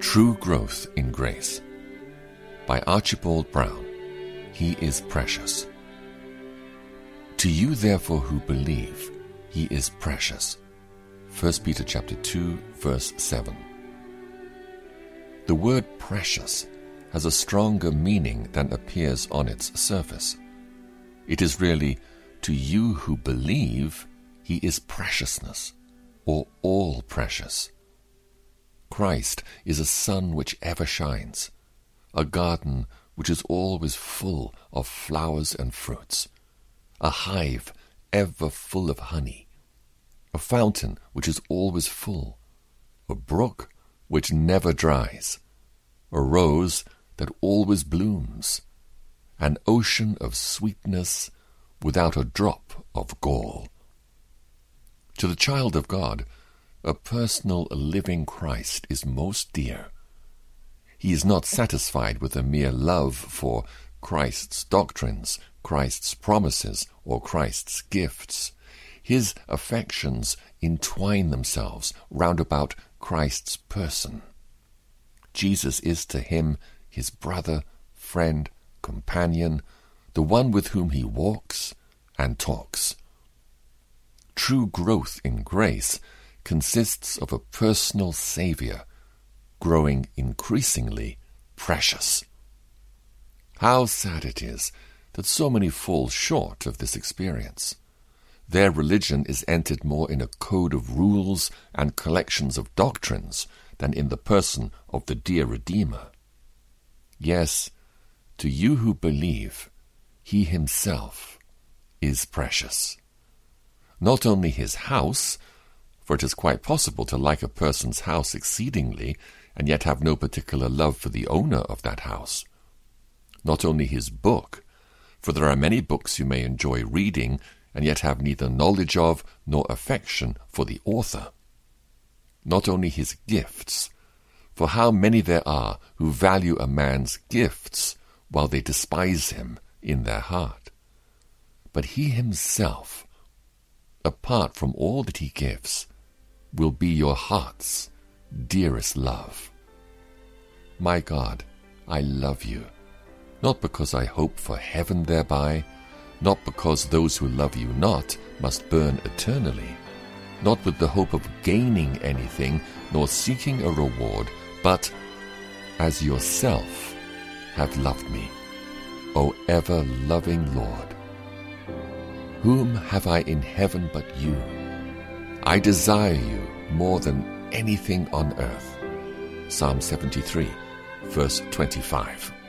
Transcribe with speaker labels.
Speaker 1: True Growth in Grace by Archibald Brown. He is precious. To you therefore who believe, he is precious. 1 Peter chapter 2 verse 7. The word precious has a stronger meaning than appears on its surface. It is really to you who believe, he is preciousness, or all precious. Christ is a sun which ever shines, a garden which is always full of flowers and fruits, a hive ever full of honey, a fountain which is always full, a brook which never dries, a rose that always blooms, an ocean of sweetness without a drop of gall. To the child of God, a personal living Christ is most dear. He is not satisfied with a mere love for Christ's doctrines, Christ's promises, or Christ's gifts. His affections entwine themselves round about Christ's person. Jesus is to him his brother, friend, companion, the one with whom he walks and talks. True growth in grace consists of a personal Saviour growing increasingly precious. How sad it is that so many fall short of this experience. Their religion is entered more in a code of rules and collections of doctrines than in the person of the dear Redeemer. Yes, to you who believe, he himself is precious. Not only his house, for it is quite possible to like a person's house exceedingly and yet have no particular love for the owner of that house. Not only his book, for there are many books you may enjoy reading and yet have neither knowledge of nor affection for the author. Not only his gifts, for how many there are who value a man's gifts while they despise him in their heart. But he himself, apart from all that he gives, will be your heart's dearest love. My God, I love you, not because I hope for heaven thereby, not because those who love you not must burn eternally, not with the hope of gaining anything, nor seeking a reward, but as yourself have loved me, O ever loving Lord. Whom have I in heaven but you? I desire you more than anything on earth. Psalm 73, verse 25.